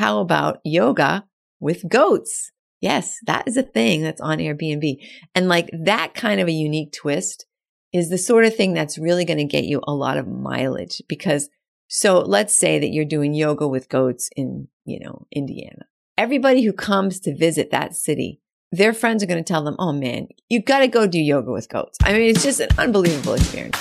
How about yoga with goats? Yes, that is a thing that's on Airbnb. And like that kind of a unique twist is the sort of thing that's really going to get you a lot of mileage because so let's say that you're doing yoga with goats in, you know, Indiana. Everybody who comes to visit that city, their friends are going to tell them, Oh man, you've got to go do yoga with goats. I mean, it's just an unbelievable experience.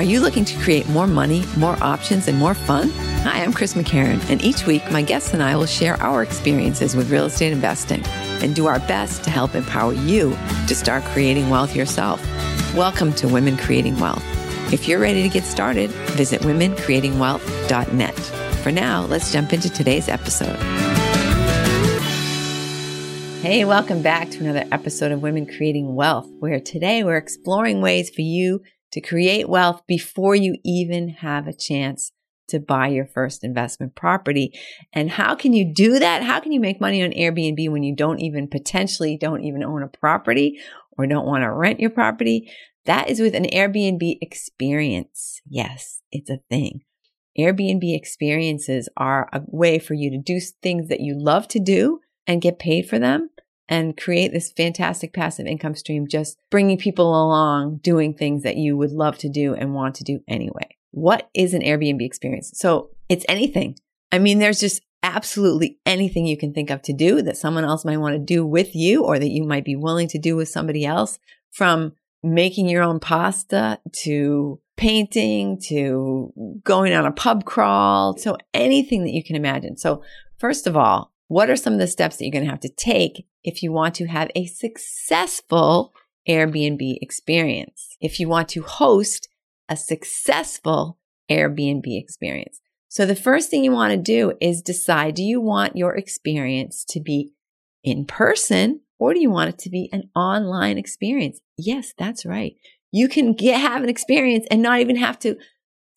Are you looking to create more money, more options, and more fun? Hi, I'm Chris McCarron, and each week my guests and I will share our experiences with real estate investing and do our best to help empower you to start creating wealth yourself. Welcome to Women Creating Wealth. If you're ready to get started, visit womencreatingwealth.net. For now, let's jump into today's episode. Hey, welcome back to another episode of Women Creating Wealth, where today we're exploring ways for you to create wealth before you even have a chance to buy your first investment property. And how can you do that? How can you make money on Airbnb when you don't even potentially don't even own a property or don't want to rent your property? That is with an Airbnb experience. Yes, it's a thing. Airbnb experiences are a way for you to do things that you love to do and get paid for them and create this fantastic passive income stream, just bringing people along doing things that you would love to do and want to do anyway. What is an Airbnb experience? So it's anything. I mean, there's just absolutely anything you can think of to do that someone else might want to do with you or that you might be willing to do with somebody else from making your own pasta to painting to going on a pub crawl. So anything that you can imagine. So first of all, what are some of the steps that you're going to have to take if you want to have a successful Airbnb experience? If you want to host a successful Airbnb experience. So the first thing you want to do is decide, do you want your experience to be in person or do you want it to be an online experience? Yes, that's right. You can get, have an experience and not even have to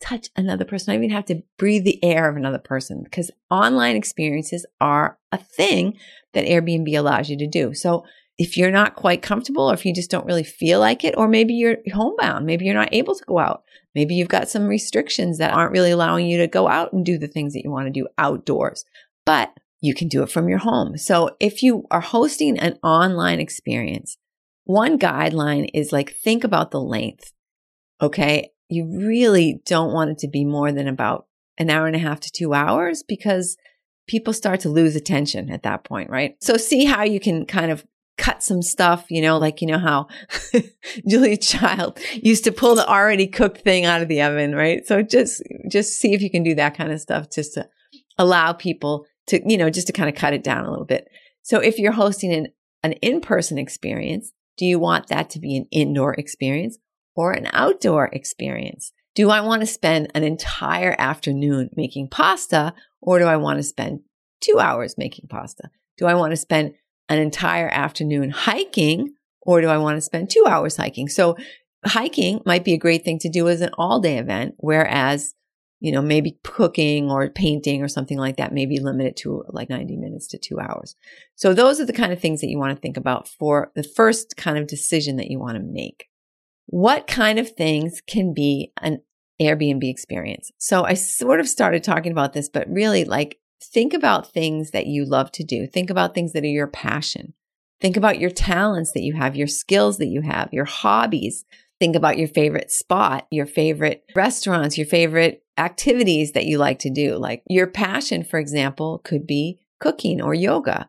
touch another person, not even have to breathe the air of another person because online experiences are a thing that Airbnb allows you to do. So if you're not quite comfortable or if you just don't really feel like it, or maybe you're homebound, maybe you're not able to go out. Maybe you've got some restrictions that aren't really allowing you to go out and do the things that you want to do outdoors. But you can do it from your home. So if you are hosting an online experience, one guideline is like think about the length. Okay. You really don't want it to be more than about an hour and a half to two hours because people start to lose attention at that point, right? So see how you can kind of cut some stuff, you know, like, you know, how Julia Child used to pull the already cooked thing out of the oven, right? So just, just see if you can do that kind of stuff just to allow people to, you know, just to kind of cut it down a little bit. So if you're hosting an, an in-person experience, do you want that to be an indoor experience or an outdoor experience? Do I want to spend an entire afternoon making pasta or do I want to spend two hours making pasta? Do I want to spend an entire afternoon hiking or do I want to spend two hours hiking? So hiking might be a great thing to do as an all day event, whereas you know, maybe cooking or painting or something like that, maybe limit it to like 90 minutes to two hours. So those are the kind of things that you want to think about for the first kind of decision that you want to make. What kind of things can be an Airbnb experience? So I sort of started talking about this, but really like think about things that you love to do. Think about things that are your passion. Think about your talents that you have, your skills that you have, your hobbies. Think about your favorite spot, your favorite restaurants, your favorite activities that you like to do. Like your passion, for example, could be cooking or yoga,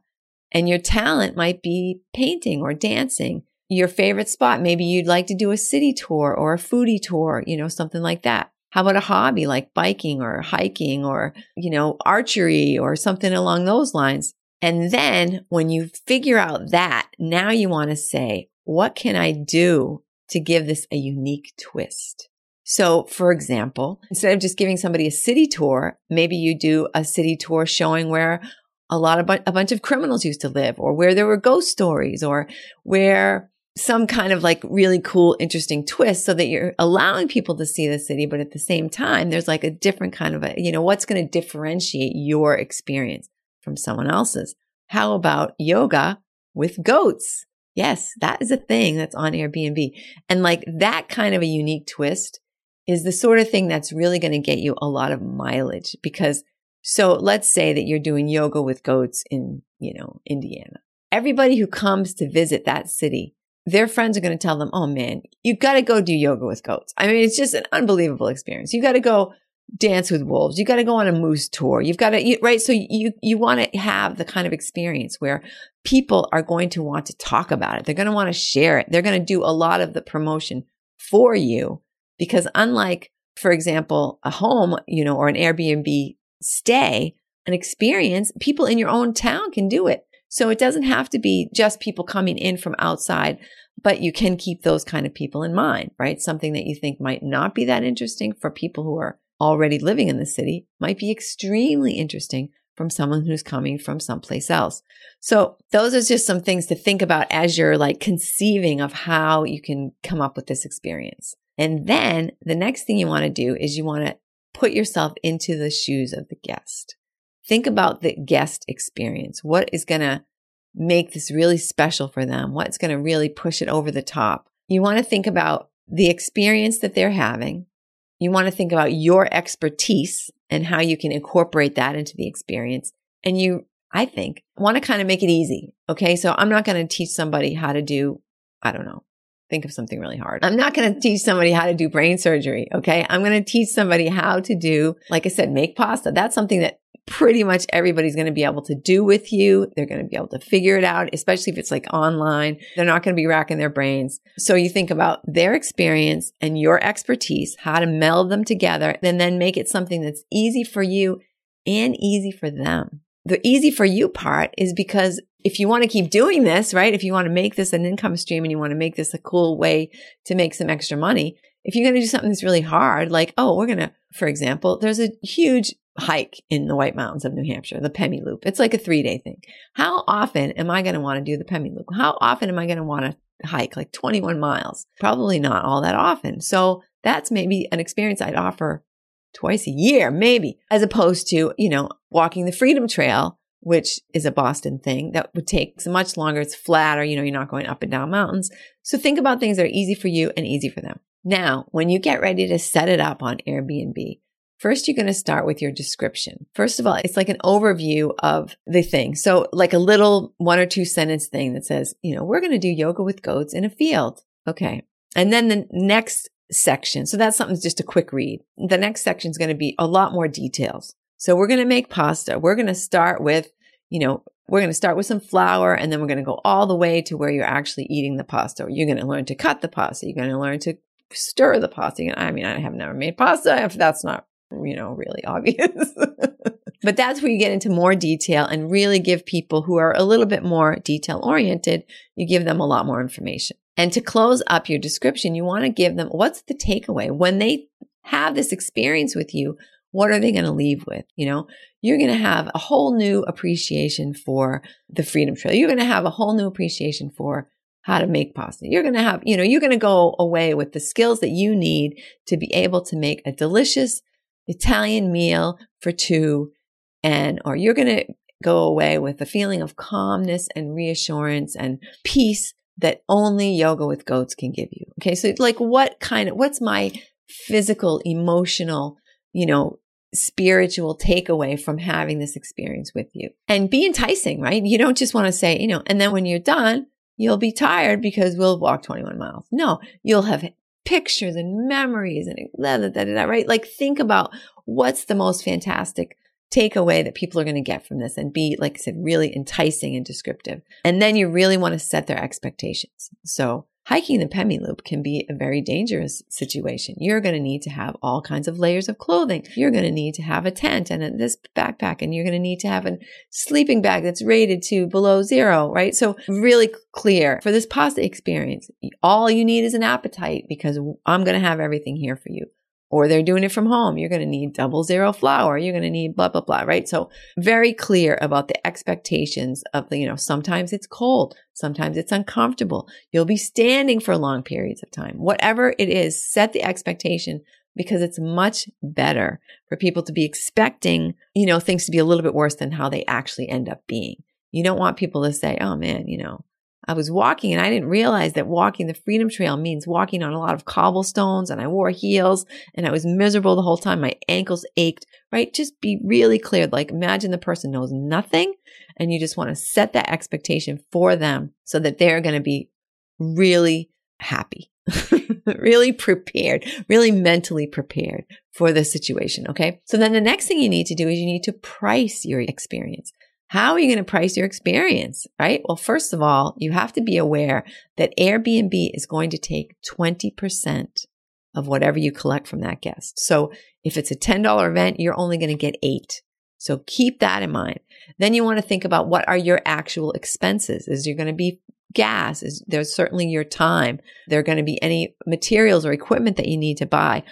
and your talent might be painting or dancing. Your favorite spot, maybe you'd like to do a city tour or a foodie tour, you know, something like that. How about a hobby like biking or hiking or, you know, archery or something along those lines? And then when you figure out that, now you want to say, what can I do to give this a unique twist? So, for example, instead of just giving somebody a city tour, maybe you do a city tour showing where a lot of a bunch of criminals used to live or where there were ghost stories or where some kind of like really cool, interesting twist so that you're allowing people to see the city. But at the same time, there's like a different kind of a, you know, what's going to differentiate your experience from someone else's? How about yoga with goats? Yes, that is a thing that's on Airbnb. And like that kind of a unique twist is the sort of thing that's really going to get you a lot of mileage because So let's say that you're doing yoga with goats in, you know, Indiana. Everybody who comes to visit that city, their friends are going to tell them, Oh man, you got to go do yoga with goats. I mean, it's just an unbelievable experience. You got to go dance with wolves. You got to go on a moose tour. You've got to, you, right? So you, you want to have the kind of experience where people are going to want to talk about it. They're going to want to share it. They're going to do a lot of the promotion for you because unlike, for example, a home, you know, or an Airbnb stay, an experience, people in your own town can do it. So it doesn't have to be just people coming in from outside, but you can keep those kind of people in mind, right? Something that you think might not be that interesting for people who are already living in the city might be extremely interesting from someone who's coming from someplace else. So those are just some things to think about as you're like conceiving of how you can come up with this experience. And then the next thing you want to do is you want to put yourself into the shoes of the guest. Think about the guest experience. What is going to make this really special for them? What's going to really push it over the top? You want to think about the experience that they're having. You want to think about your expertise and how you can incorporate that into the experience. And you, I think, want to kind of make it easy. Okay. So I'm not going to teach somebody how to do, I don't know, think of something really hard. I'm not going to teach somebody how to do brain surgery. Okay. I'm going to teach somebody how to do, like I said, make pasta. That's something that pretty much everybody's going to be able to do with you. They're going to be able to figure it out, especially if it's like online. They're not going to be racking their brains. So you think about their experience and your expertise, how to meld them together and then make it something that's easy for you and easy for them. The easy for you part is because if you want to keep doing this, right? If you want to make this an income stream and you want to make this a cool way to make some extra money, if you're going to do something that's really hard, like, oh, we're going to, for example, there's a huge hike in the White Mountains of New Hampshire, the Pemi Loop. It's like a three day thing. How often am I going to want to do the Pemi Loop? How often am I going to want to hike like 21 miles? Probably not all that often. So that's maybe an experience I'd offer twice a year, maybe, as opposed to, you know, walking the Freedom Trail, which is a Boston thing that would take much longer. It's flatter, you know, you're not going up and down mountains. So think about things that are easy for you and easy for them. Now, when you get ready to set it up on Airbnb, First, you're going to start with your description. First of all, it's like an overview of the thing. So like a little one or two sentence thing that says, you know, we're going to do yoga with goats in a field. Okay. And then the next section. So that's something just a quick read. The next section is going to be a lot more details. So we're going to make pasta. We're going to start with, you know, we're going to start with some flour and then we're going to go all the way to where you're actually eating the pasta. You're going to learn to cut the pasta. You're going to learn to stir the pasta. I mean, I have never made pasta if that's not you know, really obvious. but that's where you get into more detail and really give people who are a little bit more detail oriented, you give them a lot more information. And to close up your description, you want to give them what's the takeaway when they have this experience with you. What are they going to leave with? You know, you're going to have a whole new appreciation for the Freedom Trail. You're going to have a whole new appreciation for how to make pasta. You're going to have, you know, you're going to go away with the skills that you need to be able to make a delicious, Italian meal for two and, or you're going to go away with a feeling of calmness and reassurance and peace that only yoga with goats can give you. Okay. So like what kind of, what's my physical, emotional, you know, spiritual takeaway from having this experience with you and be enticing, right? You don't just want to say, you know, and then when you're done, you'll be tired because we'll walk 21 miles. No, you'll have pictures and memories and right? Like think about what's the most fantastic takeaway that people are going to get from this and be, like I said, really enticing and descriptive. And then you really want to set their expectations. So hiking the Pemi Loop can be a very dangerous situation. You're going to need to have all kinds of layers of clothing. You're going to need to have a tent and a, this backpack, and you're going to need to have a sleeping bag that's rated to below zero, right? So really clear for this pasta experience. All you need is an appetite because I'm going to have everything here for you or they're doing it from home. You're going to need double zero flour. You're going to need blah, blah, blah, right? So very clear about the expectations of the, you know, sometimes it's cold. Sometimes it's uncomfortable. You'll be standing for long periods of time. Whatever it is, set the expectation because it's much better for people to be expecting, you know, things to be a little bit worse than how they actually end up being. You don't want people to say, oh man, you know, I was walking and I didn't realize that walking the Freedom Trail means walking on a lot of cobblestones and I wore heels and I was miserable the whole time. My ankles ached, right? Just be really clear. Like imagine the person knows nothing and you just want to set that expectation for them so that they're going to be really happy, really prepared, really mentally prepared for the situation. Okay. So then the next thing you need to do is you need to price your experience. How are you going to price your experience? Right. Well, first of all, you have to be aware that Airbnb is going to take 20% of whatever you collect from that guest. So if it's a $10 event, you're only going to get eight. So keep that in mind. Then you want to think about what are your actual expenses? Is there going to be gas? Is there's certainly your time? There are going to be any materials or equipment that you need to buy.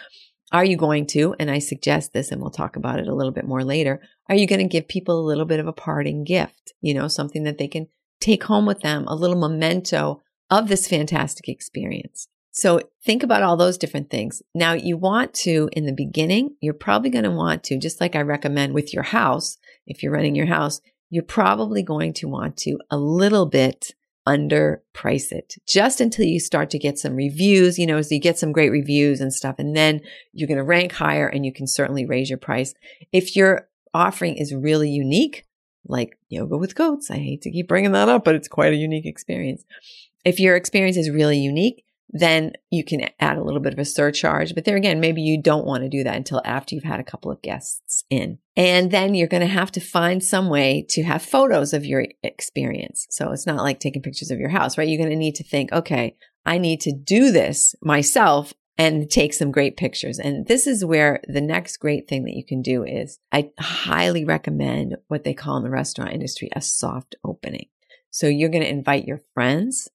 Are you going to, and I suggest this and we'll talk about it a little bit more later, are you going to give people a little bit of a parting gift? You know, something that they can take home with them, a little memento of this fantastic experience. So think about all those different things. Now you want to, in the beginning, you're probably going to want to, just like I recommend with your house, if you're renting your house, you're probably going to want to a little bit underprice it just until you start to get some reviews, you know, so you get some great reviews and stuff. And then you're going to rank higher and you can certainly raise your price. If your offering is really unique, like yoga with goats, I hate to keep bringing that up, but it's quite a unique experience. If your experience is really unique, then you can add a little bit of a surcharge. But there again, maybe you don't want to do that until after you've had a couple of guests in. And then you're going to have to find some way to have photos of your experience. So it's not like taking pictures of your house, right? You're going to need to think, okay, I need to do this myself and take some great pictures. And this is where the next great thing that you can do is I highly recommend what they call in the restaurant industry a soft opening. So you're going to invite your friends,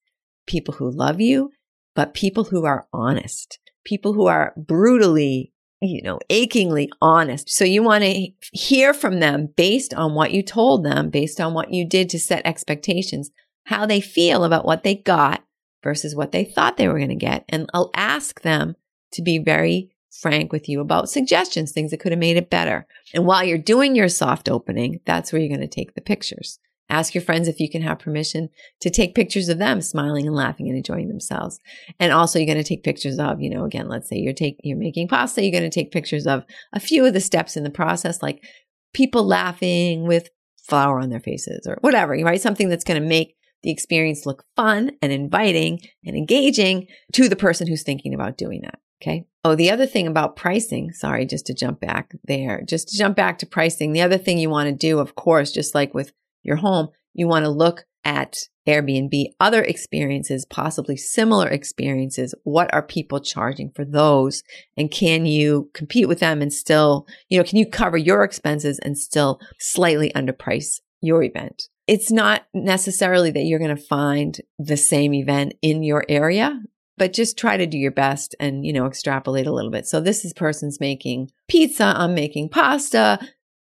people who love you, but people who are honest, people who are brutally, you know, achingly honest. So you want to hear from them based on what you told them, based on what you did to set expectations, how they feel about what they got versus what they thought they were going to get. And I'll ask them to be very frank with you about suggestions, things that could have made it better. And while you're doing your soft opening, that's where you're going to take the pictures. Ask your friends if you can have permission to take pictures of them smiling and laughing and enjoying themselves. And also you're going to take pictures of, you know, again, let's say you're take, you're making pasta, you're going to take pictures of a few of the steps in the process, like people laughing with flour on their faces or whatever, right? Something that's going to make the experience look fun and inviting and engaging to the person who's thinking about doing that. Okay. Oh, the other thing about pricing, sorry, just to jump back there, just to jump back to pricing. The other thing you want to do, of course, just like with your home, you want to look at Airbnb, other experiences, possibly similar experiences. What are people charging for those? And can you compete with them and still, you know, can you cover your expenses and still slightly underprice your event? It's not necessarily that you're going to find the same event in your area, but just try to do your best and, you know, extrapolate a little bit. So this is person's making pizza. I'm making pasta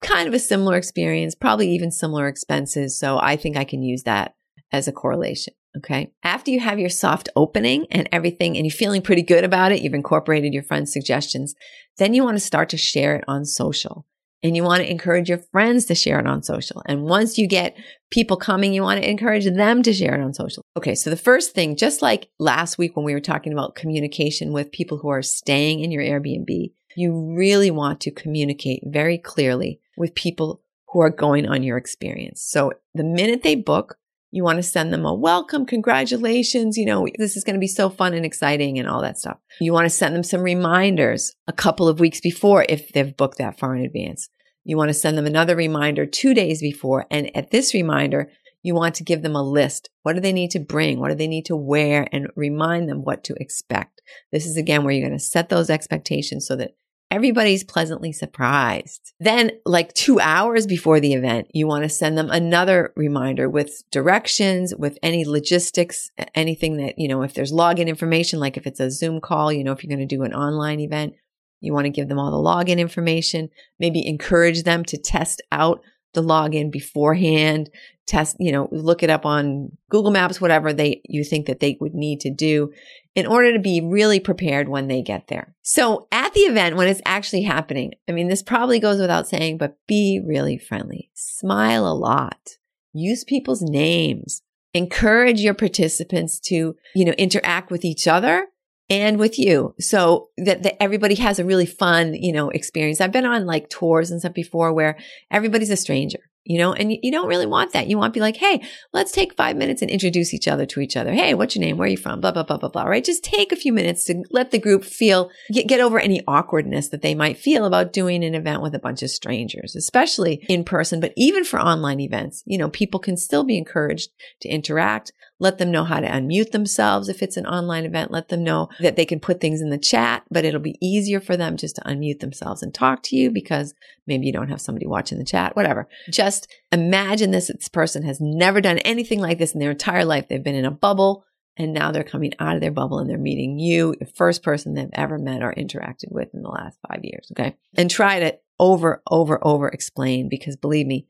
kind of a similar experience, probably even similar expenses. So I think I can use that as a correlation. Okay. After you have your soft opening and everything and you're feeling pretty good about it, you've incorporated your friend's suggestions, then you want to start to share it on social and you want to encourage your friends to share it on social. And once you get people coming, you want to encourage them to share it on social. Okay. So the first thing, just like last week when we were talking about communication with people who are staying in your Airbnb, you really want to communicate very clearly with people who are going on your experience. So the minute they book, you want to send them a welcome, congratulations. You know, this is going to be so fun and exciting and all that stuff. You want to send them some reminders a couple of weeks before if they've booked that far in advance. You want to send them another reminder two days before. And at this reminder, you want to give them a list. What do they need to bring? What do they need to wear? And remind them what to expect. This is again where you're going to set those expectations so that everybody's pleasantly surprised. Then, like two hours before the event, you want to send them another reminder with directions, with any logistics, anything that, you know, if there's login information, like if it's a Zoom call, you know, if you're going to do an online event, you want to give them all the login information, maybe encourage them to test out the login beforehand, test, you know, look it up on Google Maps, whatever they, you think that they would need to do in order to be really prepared when they get there. So at the event, when it's actually happening, I mean, this probably goes without saying, but be really friendly. Smile a lot. Use people's names. encourage your participants to, you know, interact with each other and with you so that, that, everybody has a really fun, you know, experience. I've been on like tours and stuff before where everybody's a stranger you know, and you, don't really want that. You want to be like, hey, let's take five minutes and introduce each other to each other. Hey, what's your name? Where are you from? Blah, blah, blah, blah, blah, right? Just take a few minutes to let the group feel, get, get over any awkwardness that they might feel about doing an event with a bunch of strangers, especially in person, but even for online events, you know, people can still be encouraged to interact. Let them know how to unmute themselves if it's an online event. Let them know that they can put things in the chat, but it'll be easier for them just to unmute themselves and talk to you because maybe you don't have somebody watching the chat, whatever. Just imagine this. This person has never done anything like this in their entire life. They've been in a bubble and now they're coming out of their bubble and they're meeting you, the first person they've ever met or interacted with in the last five years. Okay. And try to over, over, over explain because believe me,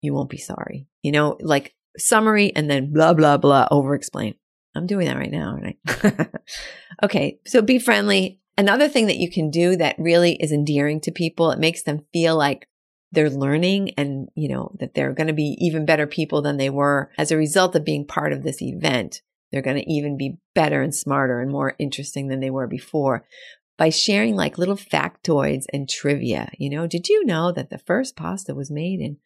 you won't be sorry. You know, like summary and then blah, blah, blah, over explain. I'm doing that right now, right? okay. So be friendly. Another thing that you can do that really is endearing to people, it makes them feel like they're learning and, you know, that they're going to be even better people than they were as a result of being part of this event. They're going to even be better and smarter and more interesting than they were before by sharing like little factoids and trivia. You know, did you know that the first pasta was made in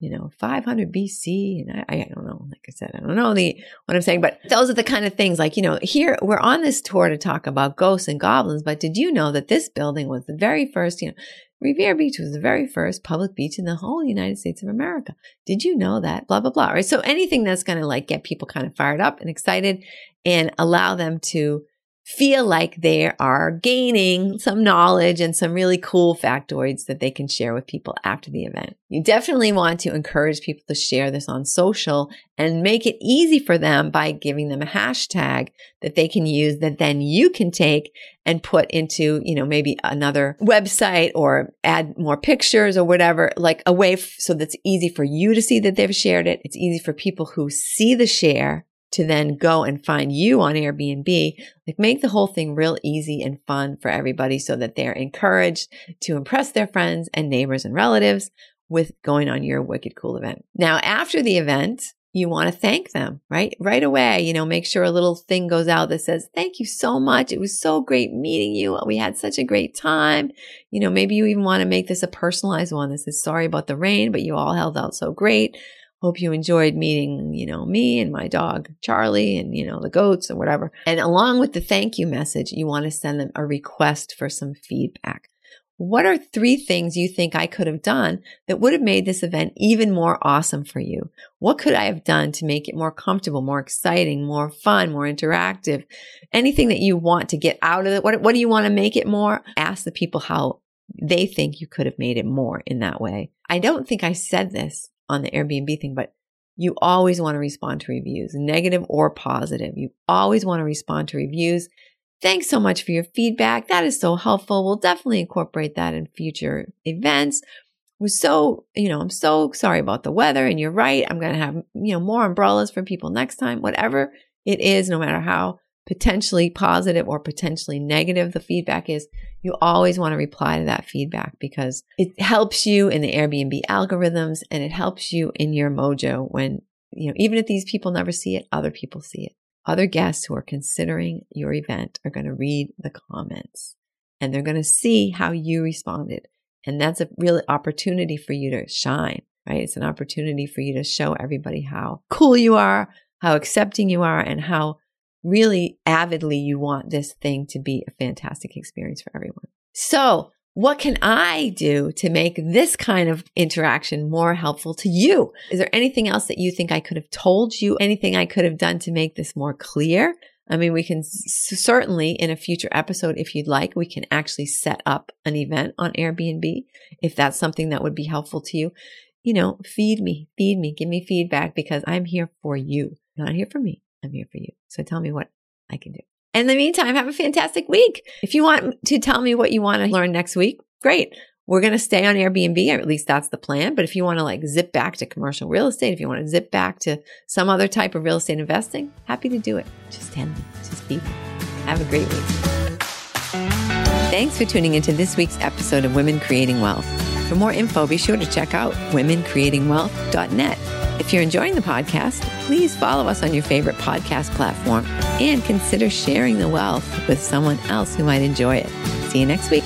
you know, 500 BC. And I, I don't know, like I said, I don't know the, what I'm saying, but those are the kind of things like, you know, here we're on this tour to talk about ghosts and goblins, but did you know that this building was the very first, you know, Revere Beach was the very first public beach in the whole United States of America. Did you know that? Blah, blah, blah. Right. So anything that's going to like get people kind of fired up and excited and allow them to feel like they are gaining some knowledge and some really cool factoids that they can share with people after the event. You definitely want to encourage people to share this on social and make it easy for them by giving them a hashtag that they can use that then you can take and put into, you know, maybe another website or add more pictures or whatever, like a way f- so that's easy for you to see that they've shared it. It's easy for people who see the share to then go and find you on Airbnb, like make the whole thing real easy and fun for everybody so that they're encouraged to impress their friends and neighbors and relatives with going on your wicked cool event. Now, after the event, you want to thank them, right? Right away, you know, make sure a little thing goes out that says, thank you so much. It was so great meeting you. We had such a great time. You know, maybe you even want to make this a personalized one that says, sorry about the rain, but you all held out so great. Hope you enjoyed meeting, you know, me and my dog, Charlie, and, you know, the goats or whatever. And along with the thank you message, you want to send them a request for some feedback. What are three things you think I could have done that would have made this event even more awesome for you? What could I have done to make it more comfortable, more exciting, more fun, more interactive? Anything that you want to get out of it. What, what do you want to make it more? Ask the people how they think you could have made it more in that way. I don't think I said this on the Airbnb thing, but you always want to respond to reviews, negative or positive. You always want to respond to reviews. Thanks so much for your feedback. That is so helpful. We'll definitely incorporate that in future events. Was so, you know, I'm so sorry about the weather and you're right. I'm going to have, you know, more umbrellas for people next time, whatever it is, no matter how potentially positive or potentially negative the feedback is, you always want to reply to that feedback because it helps you in the Airbnb algorithms and it helps you in your mojo when, you know, even if these people never see it, other people see it. Other guests who are considering your event are going to read the comments and they're going to see how you responded. And that's a real opportunity for you to shine, right? It's an opportunity for you to show everybody how cool you are, how accepting you are, and how really avidly you want this thing to be a fantastic experience for everyone. So what can I do to make this kind of interaction more helpful to you? Is there anything else that you think I could have told you? Anything I could have done to make this more clear? I mean, we can certainly in a future episode, if you'd like, we can actually set up an event on Airbnb if that's something that would be helpful to you. You know, feed me, feed me, give me feedback because I'm here for you, not here for me. I'm here for you. So tell me what I can do. In the meantime, have a fantastic week. If you want to tell me what you want to learn next week, great. We're going to stay on Airbnb, or at least that's the plan. But if you want to like zip back to commercial real estate, if you want to zip back to some other type of real estate investing, happy to do it. Just tell me, just be. Have a great week. Thanks for tuning into this week's episode of Women Creating Wealth. For more info, be sure to check out womencreatingwealth.net. If you're enjoying the podcast, please follow us on your favorite podcast platform and consider sharing the wealth with someone else who might enjoy it. See you next week.